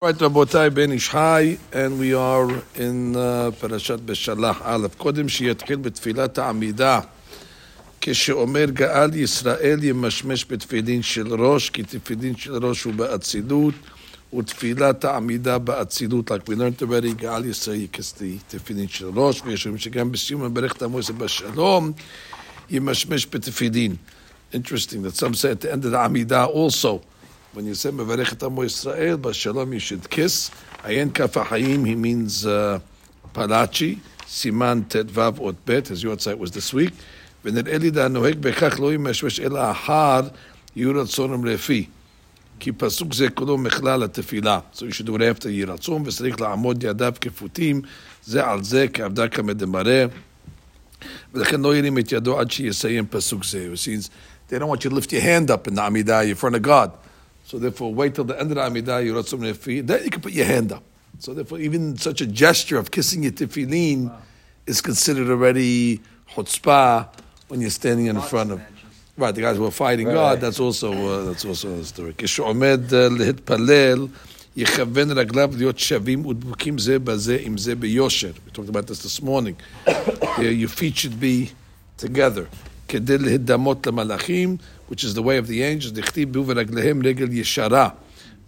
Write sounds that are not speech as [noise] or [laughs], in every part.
Right, Rabotai Ben Ish Chai, and we are in uh, Parashat Beshalach Aleph. Kodim Shiatkil B'Tfilat Amida. Kishi Omer Gaal Yisrael Yemashmesh B'Tfilin Shil Rosh, Ki Tfilin Shil Rosh Hu Be'atzilut, Hu Tfilat Amida Be'atzilut. Like we learned already, Gaal Yisrael Yikis the Tfilin Shil Rosh, Ve'yishom Shigam B'Siyum HaBerech Tamoise B'Shalom Yemashmesh B'Tfilin. Interesting that some say at the end of the Amida also, when you say Mevarechet Amo Yisrael, Bashalom, you should kiss. Ayin Kaf Hachayim, he means uh, Palachi. Siman Tetvav Ot Bet, his Yotzite was this week. the Elida Noheg Bechach Lohim Meshvesh Ela Ahar Yirat Sonim Lefi. Ki Pasuk Zeh Kolo La Tefila. So you should do it after Yirat Son. V'sarich La'amod Yadav Kefutim. Zeh Al Zeh Ke'avda Kamed Demareh. V'lechen Lo Yirim Et Yado Ad Shiyesayim Pasuk Zeh. It seems they don't want you to lift your hand up in the Amidah in front of God. So therefore, wait till the end of the Amidah, you some tefillin. Then you can put your hand up. So therefore, even such a gesture of kissing your tefillin wow. is considered already chutzpah when you're standing in front of. Right, the guys who are fighting right. God. That's also uh, that's also a story. כשעומד להתפלל, יכוון רגליו להיות שווים ודבוקים זה בזה עם זה ביושר. We talked about this this morning. [coughs] Your feet should be together. כדי להידמות למלאכים which is the way of the angels, דכתיב בו ורגליהם רגל ישרה.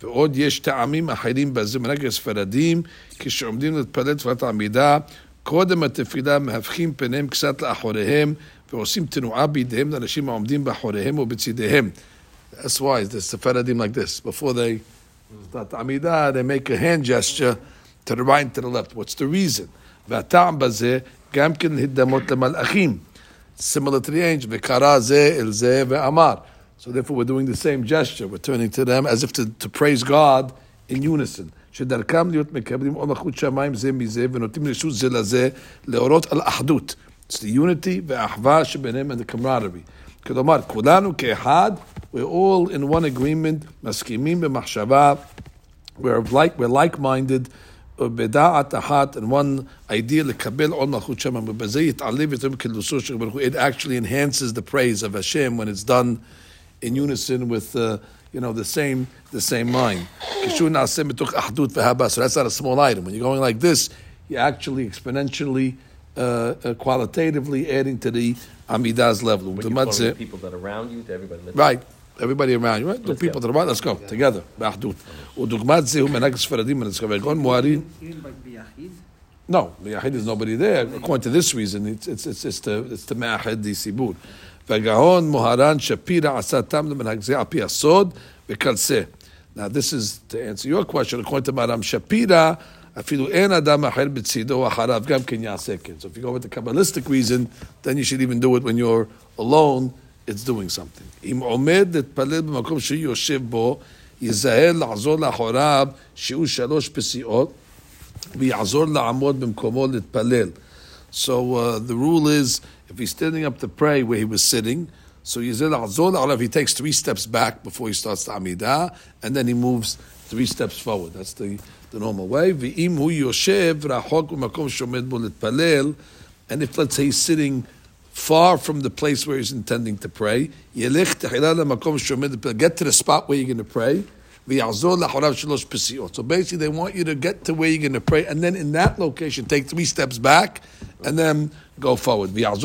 ועוד יש טעמים אחרים בזה מנהג ספרדים, כשעומדים להתפלל תפילת העמידה, קודם התפילה מהפכים פניהם קצת לאחוריהם, ועושים תנועה בידיהם לאנשים העומדים באחוריהם ובצידיהם. That's why the Sephardim like this. Before they start the Amidah, they make a hand gesture to the right and to the left. What's the reason? והטעם בזה גם כן להידמות למלאכים similar to the angel. V'kara ze el ze ve'amar. So therefore, we're doing the same gesture. We're turning to them as if to, to praise God in unison. שדרכם להיות מקבלים עול מלכות שמיים זה מזה ונותנים רשות זה לזה להורות על אחדות. It's the unity והאחווה שביניהם and the camaraderie. כלומר, כולנו כאחד, we're all in one agreement, מסכימים במחשבה, we're like, we're like-minded, בדעת אחת and one idea לקבל עול מלכות שם, ובזה יתעלה יותר מקדושו של ברוך הוא. It actually enhances the praise of Hashem when it's done in unison with uh, you know, the same, the same mind. כשהוא נעשה מתוך אחדות ואהבה, so that's not a small item. When you're going like this, you're actually exponentially, uh, uh, qualitatively adding to the Amida's level. When you're people that are around you, to everybody. Right. Everybody around you, right? The people to the right, let's go, together, באחדות. ודוגמת זה הוא מנהג ספרדים ונצחבר מוארים. No, ביחיד is nobody there. According to this reason, it's, it's, it's, it's the, it's the מאחד די סיבור. והגאון מוהר"ן שפירא עשה תם למנהג זה על פי הסוד וקלסה. Now this is to answer your question, according to Maram Shapira, אפילו אין אדם אחר בצידו אחריו גם כן יעשה כן. So if you go with the Kabbalistic reason, then you should even do it when you're alone it's doing something. אם עומד להתפלל במקום שהוא יושב בו, יזהר לעזור לאחוריו שהוא שלוש פסיעות, ויעזור לעמוד במקומו להתפלל. So uh, the rule is, if he's standing up to pray where he was sitting, so Yizil Azol Alav, he takes three steps back before he starts the Amidah, and then he moves three steps forward. That's the, the normal way. ואם הוא יושב רחוק במקום שעומד בו להתפלל, and if let's say he's sitting far from the place where he's intending to pray. Get to the spot where you're going to pray. So basically, they want you to get to where you're going to pray, and then in that location, take three steps back, and then go forward. There's an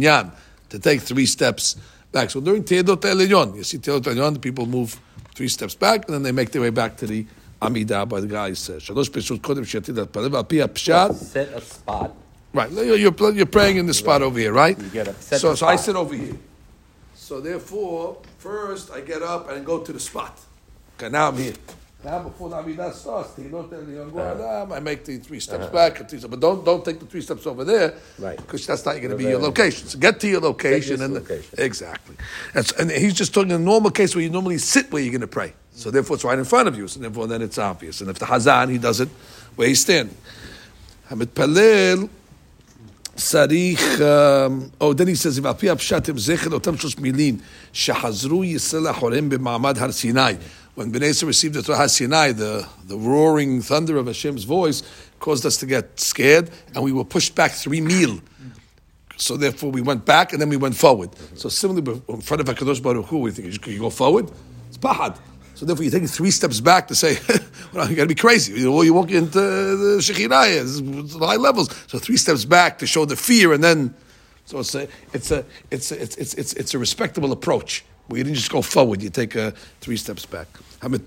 inyan to take three steps back. So during Teodot Elyon, you see Teodot Elyon, the people move three steps back, and then they make their way back to the Amidah by the guy says. Set a spot Right. You're, you're praying in the spot over here, right? So, so I sit over here. So therefore, first I get up and go to the spot. Okay, now I'm here. Now before the Amidah starts, uh-huh. I make the three steps uh-huh. back, but don't don't take the three steps over there, right? Because that's not going to be your location. So get to your location and location. exactly. And, so, and, he's just talking in a normal case where you normally sit where you're going to pray. So therefore, it's right in front of you. So therefore, then it's obvious. And if the Hazan, he does it where he's standing. Hamid Palil. צריך, או then he says, ועל פי הפשט הם זכר לאותם שלוש מילים שחזרו ישראל אחוריהם במעמד הר סיני. When Bnei Yisrael received the Torah Sinai, the, the roaring thunder of Hashem's voice caused us to get scared, and we were pushed back three mil. So therefore, we went back and then we went forward. So similarly, in front of Hakadosh Baruch Hu, we think you go forward. It's pahad. So therefore, you're taking three steps back to say, [laughs] well, You got to be crazy. You know, you walk into the shechinayah, the high levels. So three steps back to show the fear, and then so it's a it's a it's a, it's it's it's, it's a respectable approach. Where you didn't just go forward, you take uh, three steps back. Okay,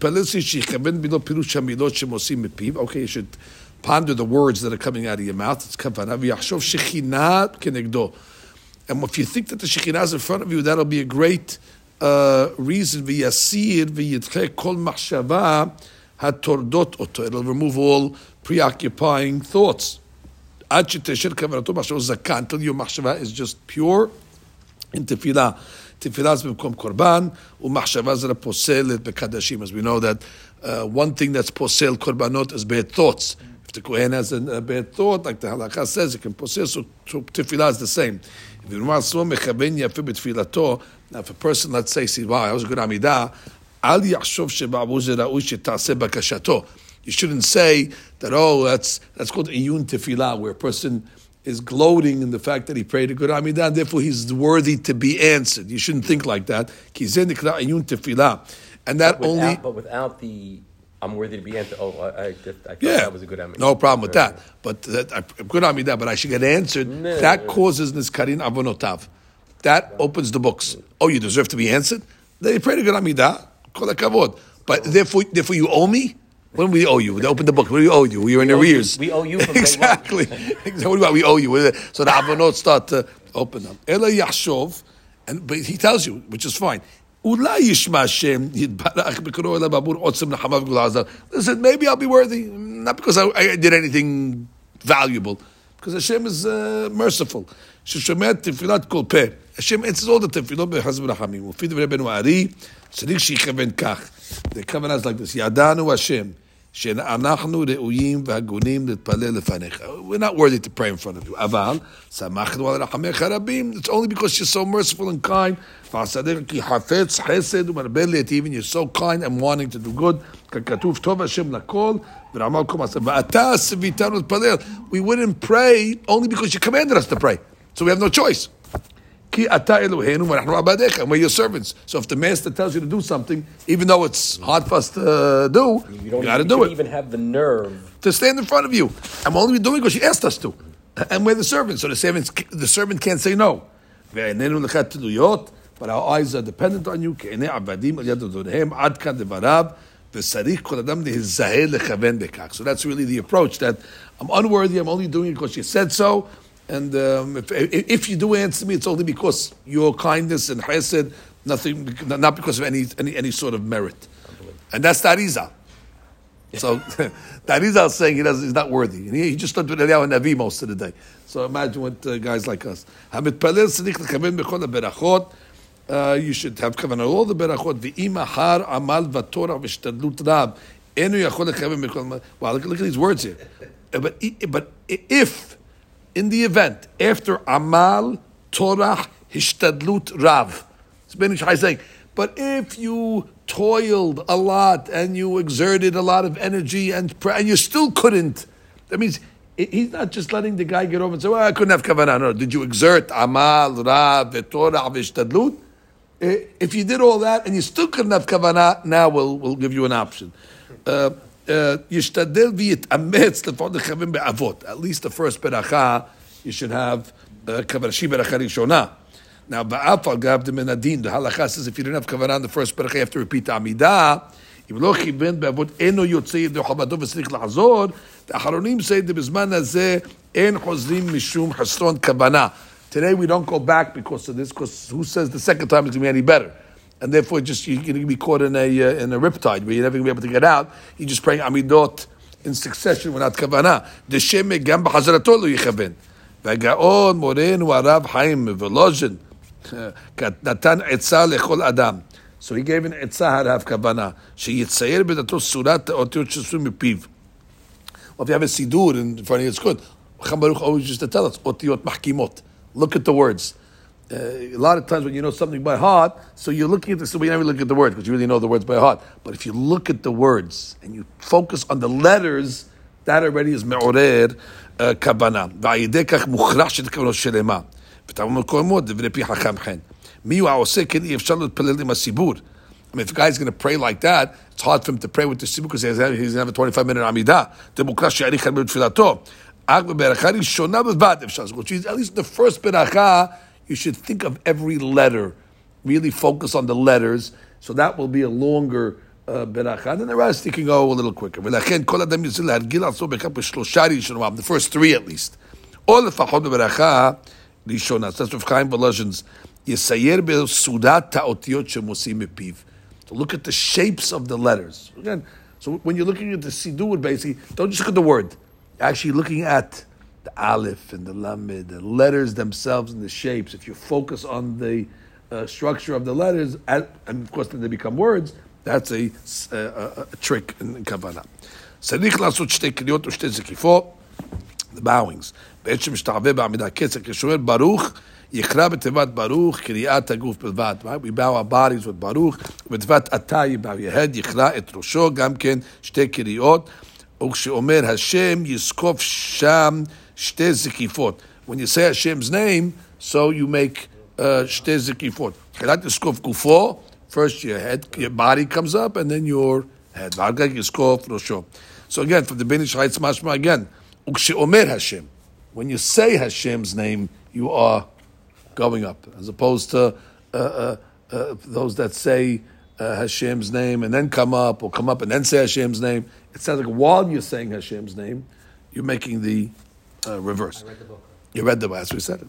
you should ponder the words that are coming out of your mouth. It's kavanah. And if you think that the Shekhinah is in front of you, that'll be a great uh, reason. V'yasir v'yitche kol machshava התורדות אותו. It'll remove all preoccupying thoughts. עד שתשאר כוונתו מחשבה זכה, until your מחשבה is just pure in תפילה. תפילה זה במקום קורבן, ומחשבה זה לפוסלת בקדשים. As we know that uh, one thing that's posel korbanot is bad thoughts. If the Kohen has a, a bad thought, like the halakha says, it can posel, so, so tefillah is the same. If you מכוון יפה בתפילתו, now if a person, let's say, says, wow, I was a good עמידה, Al yachshov shebabu bakashato. You shouldn't say that, oh, that's, that's called iyun tefillah, where a person is gloating in the fact that he prayed a good Amidah, and therefore he's worthy to be answered. You shouldn't think like that. And that but only. Without, but without the. I'm worthy to be answered. Oh, I, I, I yeah, that was a good Amidah. No problem with that. But that, uh, good Amidah, but I should get answered. No, that causes causes Niskarin Avonotav. That opens the books. Oh, you deserve to be answered? They prayed a good Amidah. Kol hakavod. But therefore, therefore you owe me? When we owe you? They open the book. What do we owe you? You're in owe you- arrears. we owe you from [laughs] day one. exactly. Exactly. What about we owe you? So the avonot start to open up. Ela yachshov, and but he tells you, which is fine. אולי ישמע השם יתברך בקוראו אליו עבור עוצם נחמה וגאולה עזר. Listen, maybe I'll be worthy, not because I, I did anything valuable, because Hashem is uh, merciful. ששומע תפילת כל פה. Hashem answers all the תפילות בחסד ורחמים. לפי דברי בנו הארי, צריך שיכוון כך. The covenant is like this, ידענו השם, שאנחנו ראויים והגונים להתפלל לפניך. We're not worthy to pray in front of you. אבל, שמחנו על רחמך רבים. It's only because you're so merciful and kind. ועשדיך כי חפץ חסד ומרבה להיטיב, and you're so kind and wanting to do good. ככתוב, טוב השם לכל, ורעמל כל מעשה. ואתה ציוויתנו להתפלל. We wouldn't pray only because you commanded us to pray. So we have no choice. Ki ata Eloheinu, v'nachnu abadecha, we're your servants. So if the master tells you to do something, even though it's hard for us to uh, do, you, you got to do it. even have the nerve. To stand in front of you. I'm only doing because she asked us to. And we're the servants, so the, servants, the servant can't say no. But our eyes are dependent on you. So that's really the approach that I'm unworthy, I'm only doing it because she said so. and um, if, if you do answer me, it's only because your kindness and chesed, nothing, not because of any, any, any sort of merit. And that's the Arizal. So that [laughs] Arizal is saying he doesn't, he's not worthy. And he, he just stood with Eliyahu Navi most of the day. So imagine what uh, guys like us. המתפלל צריך לכוון בכל הברכות. Uh, you should have כוונה all the ברכות. ואם אחר עמל ותורח והשתדלות רב, אינו יכול לכוון בכל... Wow, look, look at these words here. Uh, But, i- but i- if, in the event, after amal, torah, hishtadlut rav, Ben Ish Chai saying, but if you toiled a lot and you exerted a lot of energy and and you still couldn't, that means he's not just letting the guy get over and say, well, I couldn't have kavanah. No, did you exert amal, rav, torah, hishtadlut? Eh, If you did all that and you still couldn't have kavanah, now we'll, we'll give you an option. Uh, uh, ישתדל ויתאמץ לפחות לכוון באבות. At least the first ברכה, you should have uh, כוונה, שהיא ברכה ראשונה. Now, באף על גב דמן הדין, the halacha says if you didn't have kavanah in the first ברכה, you have to repeat העמידה. אם לא כיוון באבות, אינו יוצא ידי חובתו וצריך לחזור. האחרונים say בזמן הזה אין חוזרים משום חסרון כוונה. Today we don't go back because of this, because who says the second time is going to be any better? And therefore, just you're going to be caught in a uh, in a riptide where you're never going to be able to get out. You just praying amidot in succession without kavanah. דשם גם בחזרתו לא יכוון. והגאון מורנו הרב חיים מוולוז'ין נתן עצה לכל אדם. So he gave an עצה how to have כוונה. שיצייר בדתו צורת האותיות שעשו מפיו. Well, if you have a sidur in front of you, it's good. Chacham Baruch always used to tell us, otiyot mahkimot. Look at the words. Uh, a lot of times when you know something by heart, so you're looking at this, so we never look at the words because you really know the words by heart. But if you look at the words and you focus on the letters, that already is me'orer uh, כוונה. ועל ידי כך מוכרח שתכוונו שלמה. ותאמר מקומות דברי פי חכם חן. מי הוא העושה כן אי אפשר להתפלל עם הסיבור. I mean, if a guy's going to pray like that, it's hard for him to pray with the simul because he's going to have a 25 minute Amidah. Which means at least the first beracha, you should think of every letter. Really focus on the letters. So that will be a longer uh, beracha. And then the rest you can go a little quicker. The first three at least. או לפחות בברכה ראשונה. that's Rav Chaim Volozhin's יסייר בסעודת האותיות שמוציאים מפיו. So look at the shapes of the letters. Again, so when you're looking at the Sidur, basically, don't just look at the word. You're actually looking at the Aleph and the Lamed, the letters themselves and the shapes. If you focus on the uh, structure of the letters, and of course then they become words, that's a, a, a trick in, in Kabbalah. צריך לעשות שתי קריאות ושתי זקיפות, the bowings. בעת שמשתעווה בעמידה קצר, כשאומר ברוך, יקרא בתיבת ברוך קריאת הגוף בלבד. We bow our bodies with ברוך, ובתיבת אתה you bow your head, יקרא את ראשו, גם כן שתי קריאות. וכשאומר השם, יזקוף שם Shte Zikifot. When you say Hashem's name, so you make uh, Shte Zikifot. First your head, your body comes up, and then your head. So again, from the Benish Chaitz Mashma again, Ukshi Omer Hashem. When you say Hashem's name, you are going up, as opposed to uh, uh, uh, those that say uh, Hashem's name and then come up, or come up and then say Hashem's name. It sounds like while you're saying Hashem's name, you're making the uh, reverse. I read the book. You read the as we said it.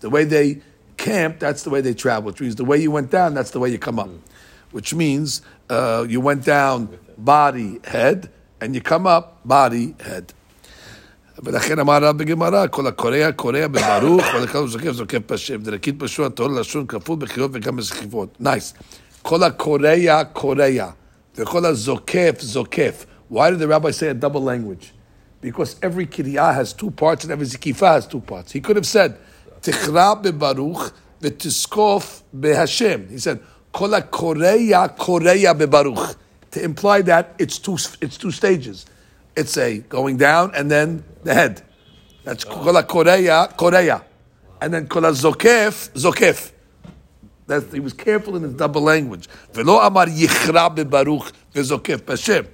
The way they camp, that's the way they travel. Which means the way you went down, that's the way you come up. Which means uh, you went down body, head, and you come up body, head. ולכן אמר רב בגמרא, כל הקורע קורע בברוך, [coughs] ולכל זוקף זוקף בשם. דרקית בשוע תור לשון כפול בקריאות וגם בזכיפות. נייס. כל הקורע קורע, וכל הזוקף זוקף. Why did the rabbi say a double language? Because every kiryah has two parts and every zikifah has two parts. He could have said, Tichra bebaruch v'tiskof behashem. He said, Kola koreya koreya bebaruch. To imply that it's two, it's two stages. It's a going down and then the head. That's oh. kola koreya koreya. And then kola zokef zokef. That's, he was careful in his double language. Velo amar yichra bebaruch v'zokef b'ashem.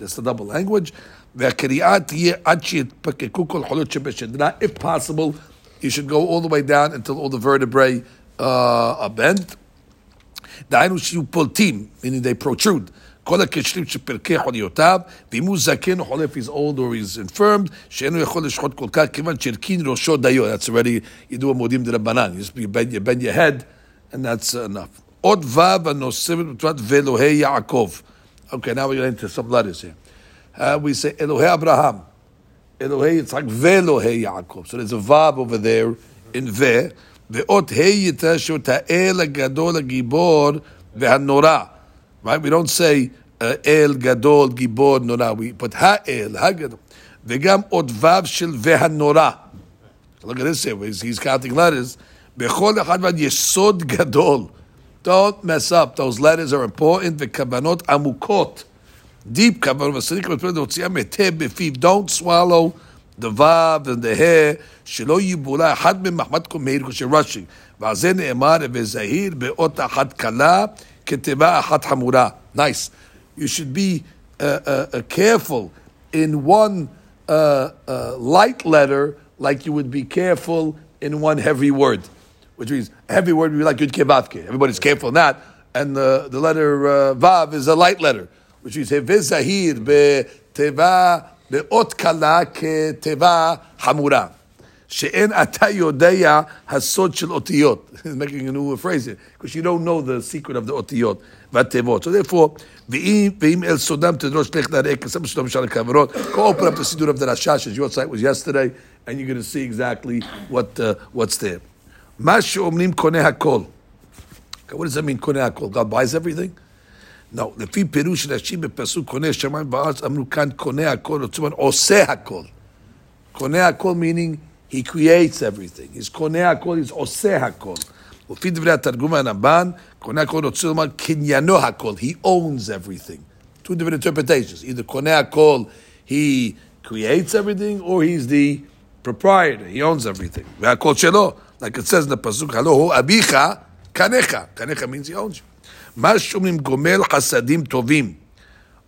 That's the double language. והקריאה תהיה עד שיתפקקו כל חולות שבשדרה. If possible, you should go all the way down until all the vertebrae uh, are bent. דהיינו שיהיו פולטים, meaning they protrude. כל הקשרים שפרקי חוליותיו, ואם הוא זקן או חולף, he's old or he's infirmed, שאינו יכול לשחוט כל כך, כיוון שהרכין ראשו דיו. That's already ידוע מודים דרבנן. You just you bend, you bend your head, and that's enough. עוד ו' הנוספת בתורת ואלוהי יעקב. Okay, now we're getting into some letters here. Uh, we say אלוהי אברהם. אלוהי יצחק ואלוהי יעקב. So there's a vav over there in ו, ואות ה' יתשו את האל הגדול הגיבור והנורא. Right? We don't say uh, אל גדול גיבור נורא. We put האל, הגדול. וגם עוד ו' של והנורא. Look at this here, he's, he's counting letters. בכל אחד ועד יסוד גדול. Don't mess up, those letters are important, וכוונות עמוקות. Deep כוונות, וצריך להתפלל להוציאם היטב בפיו. Don't swallow the vav and the hair, שלא יבולע אחד ממחמד כל מהיר כשהם rushing. ועל זה נאמר, וזהיר באות אחת קלה, כתיבה אחת חמורה. Nice. You should be uh, uh, uh, careful in one uh, uh, light letter like you would be careful in one heavy word. Which means a heavy word would be like Yud Kevavke. Everybody's careful in that. And the, the letter uh, Vav is a light letter. Which means Zahir בתיבה, באות קלה כתיבה חמורה. שאין אתה יודע הסוד של אותיות. [laughs] making a new phrase here, because you don't know the secret of the אותיות והתיבות. So therefore, ואם, ואם אל סודם תדרוש לך נראה כסם סודם של הכוונות, go open up the סידור of the Rashash, as your site was yesterday, and you're going to see exactly what, uh, what's there. מה שאומרים קונה הכל. Okay, what does that mean, קונה הכל? God buys everything? No, לפי פירוש רש"י בפסוק קונה שמיים וארץ, אמרו כאן קונה הכל, זאת אומרת עושה הכל. קונה הכל meaning he creates everything. He's קונה הכל, he's עושה הכל. לפי דברי התרגום הרמב"ן, קונה הכל רוצה לומר קניינו הכל, he owns everything. Two different interpretations. Either קונה הכל, he creates everything, or he's the proprietor, he owns everything. והכל שלו. Like it says in the pasuk, "Halo abicha kanecha." Kanecha means he owns you. מה שאומרים גומל חסדים טובים.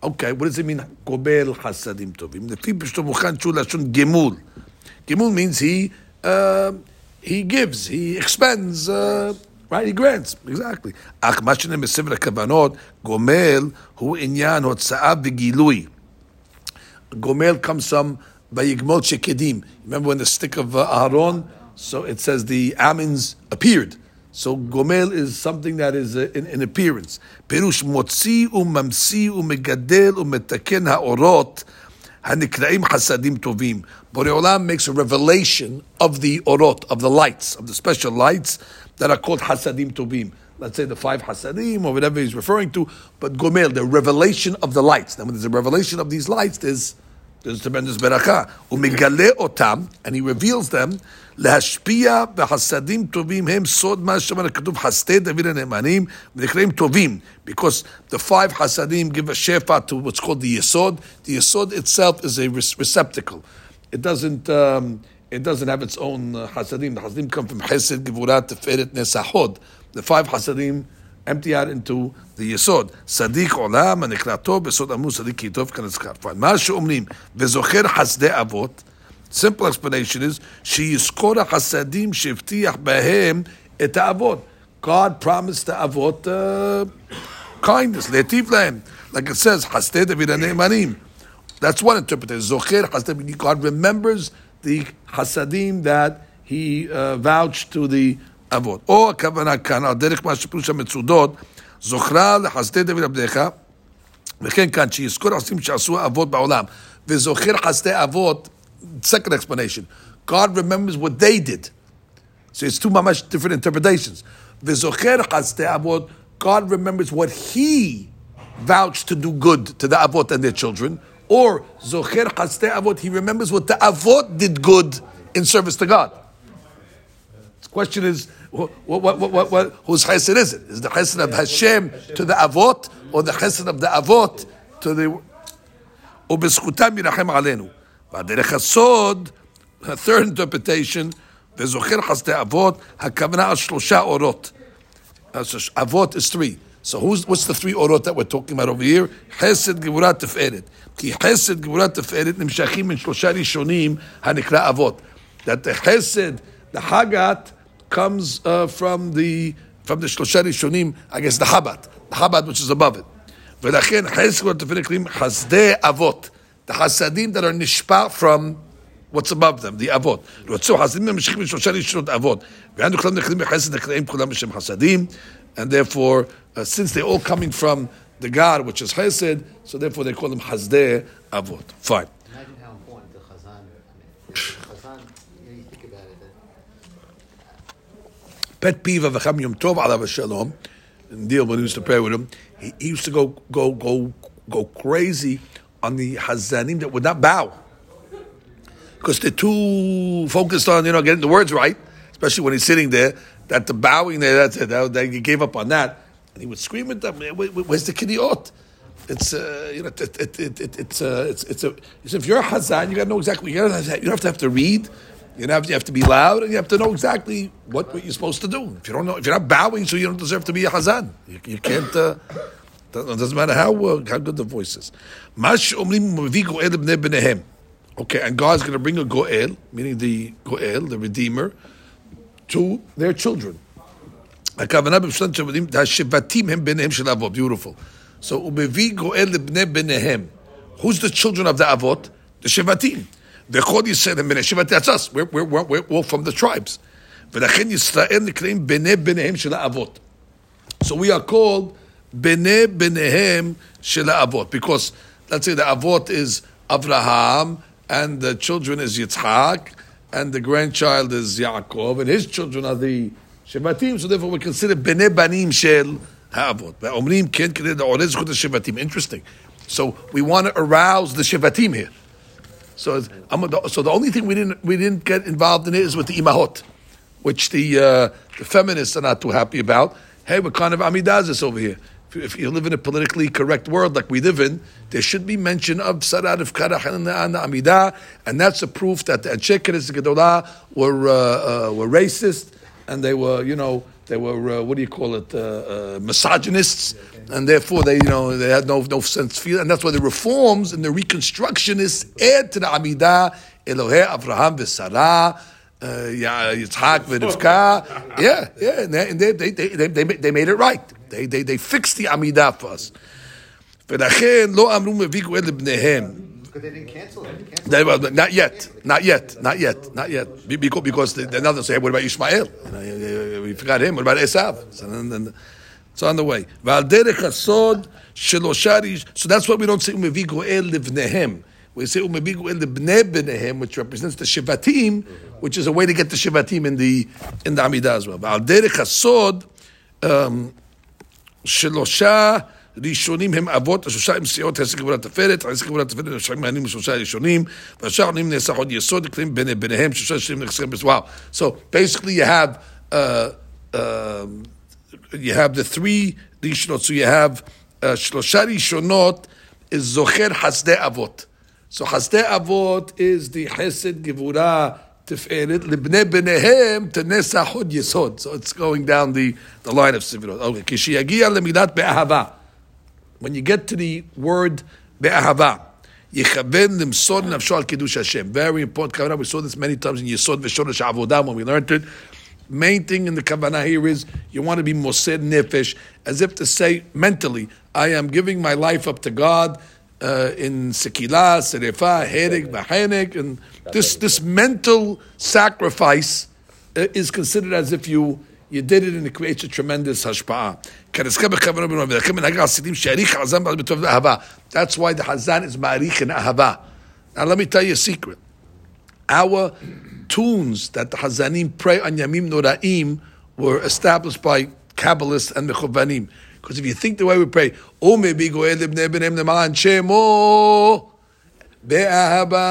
Okay, what does it mean, גומל חסדים טובים? לפי פשוט מוכן שהוא לשון גמול. גמול means he, uh, he gives, he expends, uh, right? He grants, exactly. אך מה שנראה בספר הכוונות, גומל הוא עניין הוצאה וגילוי. Gomel comes from Vayigmot Shekedim. Remember when the stick of uh, Aaron? So it says the Amins appeared. So Gomel is something that is uh, in, in appearance. Perush motzi umamsi umegadel umetaken haorot hanikraim hasadim tovim. Boreolam makes a revelation of the orot, of the lights, of the special lights that are called hasadim tovim. Let's say the five hasadim or whatever he's referring to, but Gomel, the revelation of the lights. Now, when there's a revelation of these lights, there's there's tremendous beracha. Umegale otam, and he reveals them. להשפיע בחסדים טובים הם סוד מה שאומר הכתוב חסדי דוד הנאמנים ונקראים טובים because the five חסדים give a shefa to what's called the yesod the yesod itself is a receptacle it doesn't um, it doesn't have its own uh, hasadim the hasadim come from chesed gevurat teferet nesachod the five hasadim empty out into the יסוד. צדיק עולם הנקרא טוב, בסוד אמור צדיק כי טוב כנזכר. מה שאומרים, וזוכר חסדי אבות, simple explanation is, שיזכור החסדים שהבטיח בהם את האבות. God promised the אבות uh, kindness, להיטיב להם. Like it says, דוד הנאמנים. That's one interpretation. זוכר חסדי, God remembers the חסדים that he uh, vouched to the אבות. או הכוונה כאן, על דרך מה שפירוש המצודות, דוד עבדיך, וכן כאן, שיזכור עושים שעשו האבות בעולם, וזוכר חסדי אבות, second explanation, God remembers what they did. So it's two much different interpretations. וזוכר חסדי אבות, God remembers what he vouched to do good to the avot and their children, or zocher chasdei avot, he remembers what the avot did good in service to God. The question is, what, what, what, what, whose chesed is it? Is the chesed of Hashem to the avot, or the chesed of the avot to the... ובזכותם ירחם עלינו. והדרך הסוד, a third interpretation, וזוכר חסדי אבות, הכוונה על שלושה אורות. אבות is three. So who's, what's the three orot that we're talking about over here? חסד, גבורה, תפארת. כי חסד, גבורה, תפארת נמשכים מן שלושה ראשונים הנקרא אבות. That the chesed, the hagat, comes uh, from the from the שלושה ראשונים, I guess the habat, the habat which is above it. ולכן חסד, גבורה, תפארת נקראים חסדי אבות. The chasadim that are nishpa from what's above them, the avot. רצו חסדים ממשיכים משלושה ראשונות אבות. ואנו כולם נכנסים בחסד, נקראים כולם בשם חסדים. And therefore, uh, since they're all coming from the God, which is Chesed, so therefore they call them Chazdei Avot. Fine. Imagine how important the Chazan. I mean, Chazan, you, know, you think about it. That Pet peeve of Acham Yom Tov Alav Shalom, and deal when he used to pray with him, he, he used to go go go go crazy on the Hazanim that would not bow. Because they're too focused on, you know, getting the words right, especially when he's sitting there, that the bowing there, that's it, that, that he gave up on that. And he would scream at them, "Where- where- where's the kidiot? It's, uh, you know, it, it, it, it, it's, uh, it's, it's a, said, if you're a Hazan, you got to know exactly, you don't have to, have to, read, you, have to, you have to be loud, and you have to know exactly what, what you're supposed to do. If you don't know, if you're not bowing, so you don't deserve to be a Hazan. You, you can't, uh, doesn't doesn't matter how, uh, how good the voice is. מה שאומרים, הוא מביא גואל לבני בניהם. Okay, and God's going to bring a Goel, meaning the Goel, the Redeemer, to their children. הכוונה בפשטן שעבדים, השבטים הם ביניהם של האבות, beautiful. So, הוא מביא גואל לבני ביניהם. Who's the children of the אבות? The שבטים. וכל ישראל הם בני שבט, that's us, we're, we're, we're, we're all from the tribes. ולכן ישראל נקראים בני ביניהם של האבות. So we are called bene benehem shela avot. Because let's say the avot is Avraham and the children is Yitzhak and the grandchild is Yaakov and his children are the Shevatim. So therefore we consider bene banim shel haavot. Omrim the kedei da'orez the Shevatim. Interesting. So we want to arouse the Shevatim here. So, so the only thing we didn't we didn't get involved in it is with the imahot, which the uh, the feminists are not too happy about. Hey, we're kind of amidazes over here. If you, live in a politically correct world like we live in, there should be mention of sarat of karach and that's a proof that the Anshe Knesset were uh, uh, were racist and they were, you know, they were uh, what do you call it, uh, uh, misogynists, and therefore they, you know, they had no no sense feeling, and that's why the reforms and the reconstructionists add to the Amidah Elohei Avraham v'Sarah Uh, yeah, Yitzhak v'Rivka. [laughs] Yeah, yeah, and they, and they, they, they, they, they, they made it right. They, they, they fixed the Amidah for us. ולכן לא אמרו מביא גואל לבניהם. Because they didn't cancel it. Cancel They, well, not yet, not yet, not yet, not yet. Be- Because, because they, now they say, what about Ishmael? You know, We forgot him. What about Esav? So, then, then, it's on the way. ועל דרך הסוד שלושה ריש- So that's why we don't say ומביא גואל לבניהם. We say ומביא גואל לבני בניהם, which represents the Shivatim, which is a way to get the Shivatim in the in the Amidah as well. ועל דרך הסוד, um, שלושה ראשונים הם אבות, השלושה הם סיעות עסק גבולת תפארת, עסק גבולת תפארת נשארים מעניינים לשלושה ראשונים, והשאר עונים נעשה עוד יסוד, נקראים בין- ביניהם שלושה ראשונים נחסרים בס... Wow. So basically you have, uh, um, you have the three ראשונות, so you have uh, שלושה ראשונות is זוכר חסדי אבות. So חסדי אבות is the חסד גבורה Tiferet libne benehem. So it's going down the, the line of Sevirot. Okay, kishiyagia lemidat be'ahava. When you get to the word be'ahava, yichaven limsod nafsho al kiddush Hashem. Very important kavanah. We saw this many times in Yisod v'shonash avodah when we learned it. Main thing in the kavanah here is you want to be mosed nefesh, as if to say mentally, I am giving my life up to God uh, in Sekila, Serefa, Herek, Bahanek, and this, this mental sacrifice uh, is considered as if you you did it and it creates a tremendous hashpa'ah. That's why the Hazan is ma'arich and ahava. Now let me tell you a secret. Our tunes that the Hazanim pray on Yamim Noraim were established by Kabbalists and the Mechovanim. Because if you think the way we pray, O mebi goel ibnei b'nem leman shemo be'ahaba.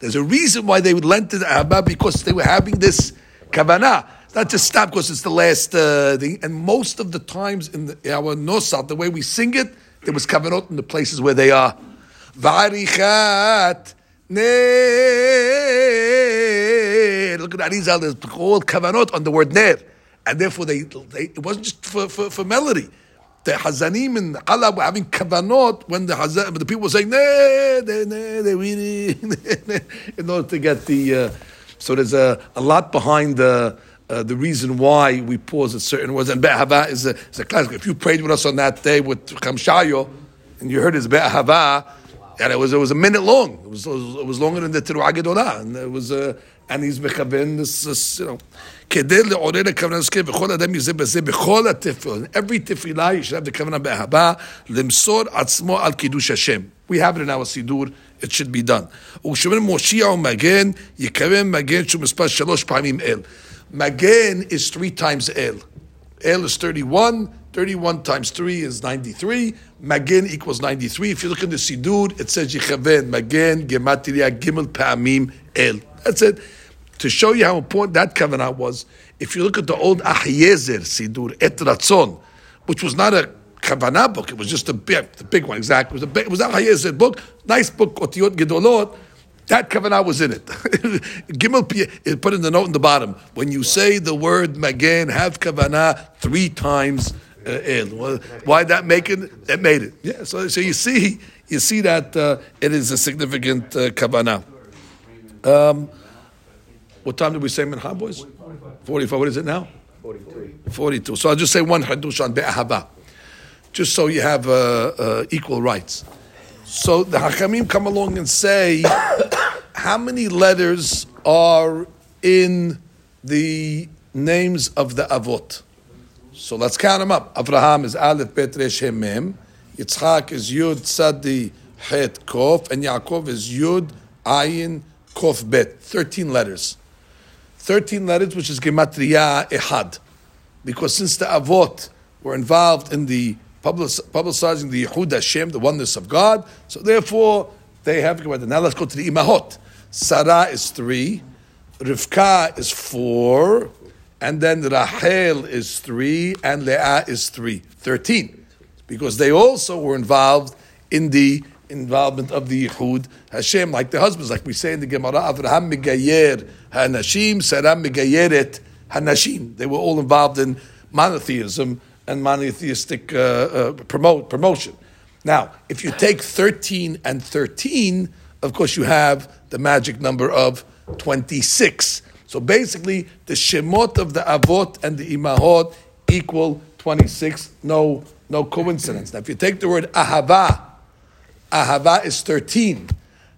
There's a reason why they would lend to the Ahaba because they were having this kavanah. Not just stop because it's the last uh, thing. And most of the times in the, our nosat, the way we sing it, there was kavanot in the places where they are. Varichat ner. Look at Arizal. There's all kavanot on the word ner, and therefore they, they it wasn't just for, for, for melody. The Hazanim and Allah were having kavanot when the Hazan, the people were saying ner, ner, ner, really [laughs] in order to get the. Uh, so there's a, a lot behind the. Uh, the reason why we pause at certain words and Be'ahava is a, is a classic. If you prayed with us on that day with Kamshayo and you heard his Be'ahava, and it was it was a minute long. It was it was, longer than the Teruah Gedolah, and it was uh, and he's mechaven this, this you know. כדי לעורר הכוונה הזכר בכל אדם יזה בזה, בכל התפילה, every תפילה you should have the כוונה באהבה, למסור עצמו על קידוש השם. We have it in our סידור, it should be done. וכשאומר מושיע ומגן, יכוון מגן שהוא מספר שלוש פעמים אל. מגן is three times אל. El is 31. 31 times 3 is 93. Magen equals 93. If you look in the Sidur, it says Yechaven, Magen, Gematria, Gimel, Pa'amim, El. That's it. To show you how important that covenant was, if you look at the old Ahiezer Sidur, Et Ratzon, which was not a kavanah book, it was just a big, the big one, exactly. It was a big, book, nice book, Otiot Gedolot, that kavanah was in it. [laughs] Gimel it put in the note in the bottom. When you say the word magen, have kavanah three times uh. Well, why that make it? It made it. Yeah. So, so you see, you see that uh, it is a significant uh, kavanah. Um, what time did we say Minha, boys? Forty-five. What is it now? Forty-two. Forty-two. So I'll just say one hadush on be'ahava, just so you have uh, uh, equal rights. So the Hakamim come along and say, [coughs] how many letters are in the names of the Avot? So let's count them up. Avraham is Aleph, Bet, Resh, Hem, Mem. Yitzchak is Yud, Sadi, Het, Kof. And Yaakov is Yud, Ayin, Kof, Bet. 13 letters. 13 letters, which is Gematria Ehad. Because since the Avot were involved in the public, publicizing the Yehud Hashem, the oneness of God, so therefore they have Gemara. Now let's go to the Imahot. Sarah is three, Rivka is four, and then Rahel is three, and Leah is three. Thirteen. Because they also were involved in the involvement of the Yichud, Hashem, like the husbands, like we say in the Gemara, Avraham Megayer Hanashim, Sarah Megayeret Hanashim. They were all involved in monotheism and monotheistic uh, uh, promote, promotion. Now, if you take 13 and 13, of course, you have the magic number of 26. So basically, the Shemot of the Avot and the Imahot equal 26. No, no coincidence. Now, if you take the word Ahava, Ahava is 13.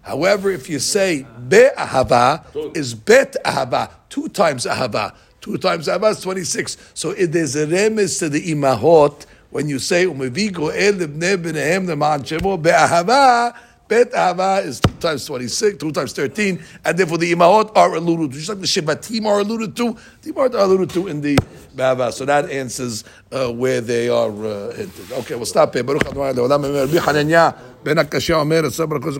However, if you say Be Ahava, is Bet Ahava, two times Ahava. Two times Ahava is 26. So it is a remes to the Imahot when you say Umevigo El Ibne B'nehem Leman Shemo Be Ahava, Bet Ahava is two times 26, two times 13, and therefore the Imahot are alluded to. Just like the Shebatim are alluded to, the Imahot are alluded to in the Be'ahava. So that answers uh, where they are uh, hinted. Okay, we'll stop here.